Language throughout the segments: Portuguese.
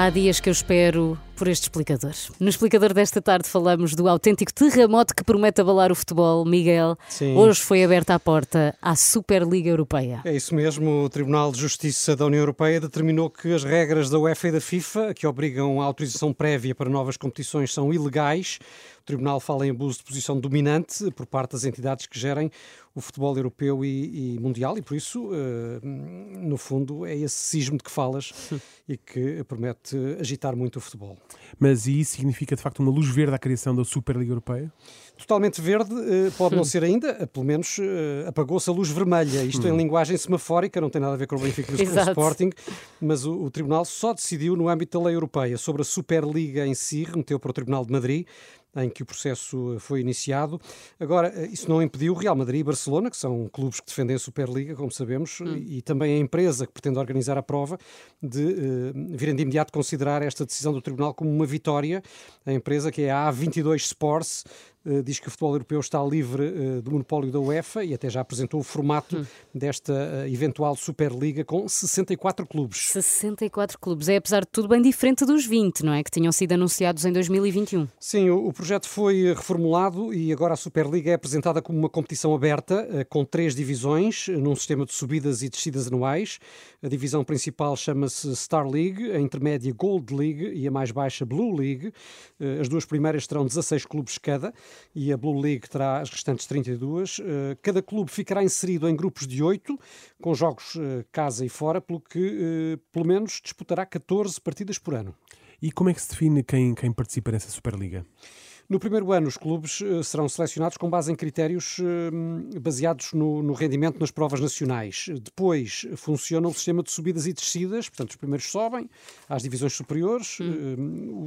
Há dias que eu espero por este explicador. No explicador desta tarde falamos do autêntico terremoto que promete abalar o futebol. Miguel, Sim. hoje foi aberta a porta à Superliga Europeia. É isso mesmo. O Tribunal de Justiça da União Europeia determinou que as regras da UEFA e da FIFA, que obrigam a autorização prévia para novas competições, são ilegais. O Tribunal fala em abuso de posição dominante por parte das entidades que gerem o futebol europeu e, e mundial e, por isso, eh, no fundo, é esse sismo de que falas e que promete agitar muito o futebol. Mas e isso significa de facto uma luz verde à criação da Superliga Europeia? Totalmente verde, eh, pode não ser ainda, eh, pelo menos eh, apagou-se a luz vermelha. Isto em linguagem semafórica, não tem nada a ver com o Benfica e com o. Sporting, mas o, o Tribunal só decidiu no âmbito da lei europeia sobre a Superliga em si, remeteu para o Tribunal de Madrid, em que o processo eh, foi iniciado. Agora, eh, isso não impediu o Real Madrid e Barcelona, que são clubes que defendem a Superliga, como sabemos, e também a empresa que pretende organizar a prova, de eh, virem de imediato considerar esta decisão do Tribunal como uma vitória. A empresa, que é a A22 Sports, diz que o futebol europeu está livre eh, do monopólio da UEFA e até já apresentou o formato desta eh, eventual Superliga com 64 clubes. 64 clubes. É, apesar de tudo, bem diferente dos 20, não é? Que tinham sido anunciados em 2021. Sim, o, o projeto foi eh, reformulado e agora a Superliga é apresentada como uma competição aberta, eh, com três divisões, eh, num sistema de subidas e descidas anuais. A divisão principal chama-se Star League, a intermédia Gold League e a mais baixa Blue League. Eh, As duas primeiras terão 16 clubes cada e a Blue League terá as restantes 32. Eh, Cada clube ficará inserido em grupos de 8, com jogos eh, casa e fora, pelo que eh, pelo menos disputará 14 partidas por ano. E como é que se define quem, quem participa nessa Superliga? No primeiro ano, os clubes eh, serão selecionados com base em critérios eh, baseados no, no rendimento nas provas nacionais. Depois funciona o sistema de subidas e descidas, portanto, os primeiros sobem às divisões superiores, eh,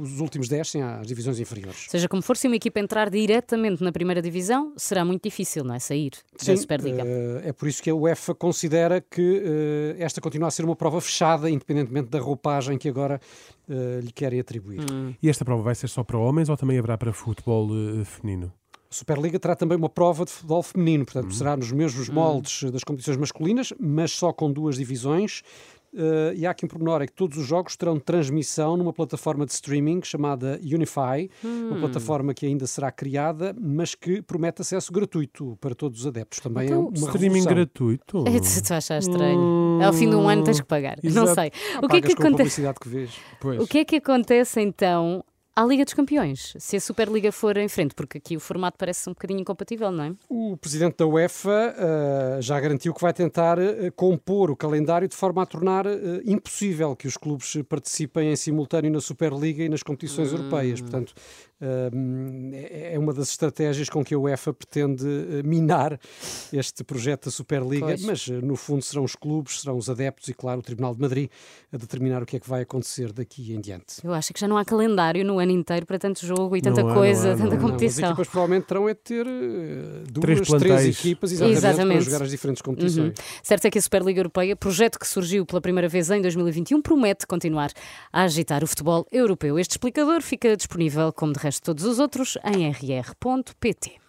os últimos descem às divisões inferiores. Seja como for, se uma equipa entrar diretamente na primeira divisão, será muito difícil, não é? Sair da Superliga. é por isso que a UEFA considera que esta continua a ser uma prova fechada, independentemente da roupagem que agora lhe querem atribuir. E esta prova vai ser só para homens ou também haverá para futebol eh, feminino? A Superliga terá também uma prova de futebol feminino, portanto, será nos mesmos moldes das competições masculinas, mas só com duas divisões. Eh, e há aqui um pormenor, é que todos os jogos terão transmissão numa plataforma de streaming chamada Unify, uma plataforma que ainda será criada, mas que promete acesso gratuito para todos os adeptos. Também Então, é uma Streaming revolução. gratuito? É de se achar estranho. Ao fim de um ano tens que pagar. Não Exato. sei. Ah, O que é que acontece? que vês. Pois. O que é que acontece então à Liga dos Campeões? Se a Superliga for em frente, porque aqui o formato parece um bocadinho incompatível, não é? O presidente da UEFA eh, já garantiu que vai tentar eh, compor o calendário de forma a tornar eh, impossível que os clubes participem em simultâneo na Superliga e nas competições europeias. Portanto, eh, é é uma das estratégias com que a UEFA pretende minar este projeto da Superliga, Pois. mas no fundo serão os clubes, serão os adeptos e, claro, o Tribunal de Madrid a determinar o que é que vai acontecer daqui em diante. Eu acho que já não há calendário no ano inteiro para tanto jogo e tanta Não há, coisa, há, tanta não há. Não, as competição. equipas provavelmente terão é ter eh, duas, Três três, equipas exatamente, Exatamente. para jogar as diferentes competições. Uhum. Certo é que a Superliga Europeia, projeto que surgiu pela primeira vez em 2021, promete continuar a agitar o futebol europeu. Este explicador fica disponível, como de resto todos os outros, em rr.pt.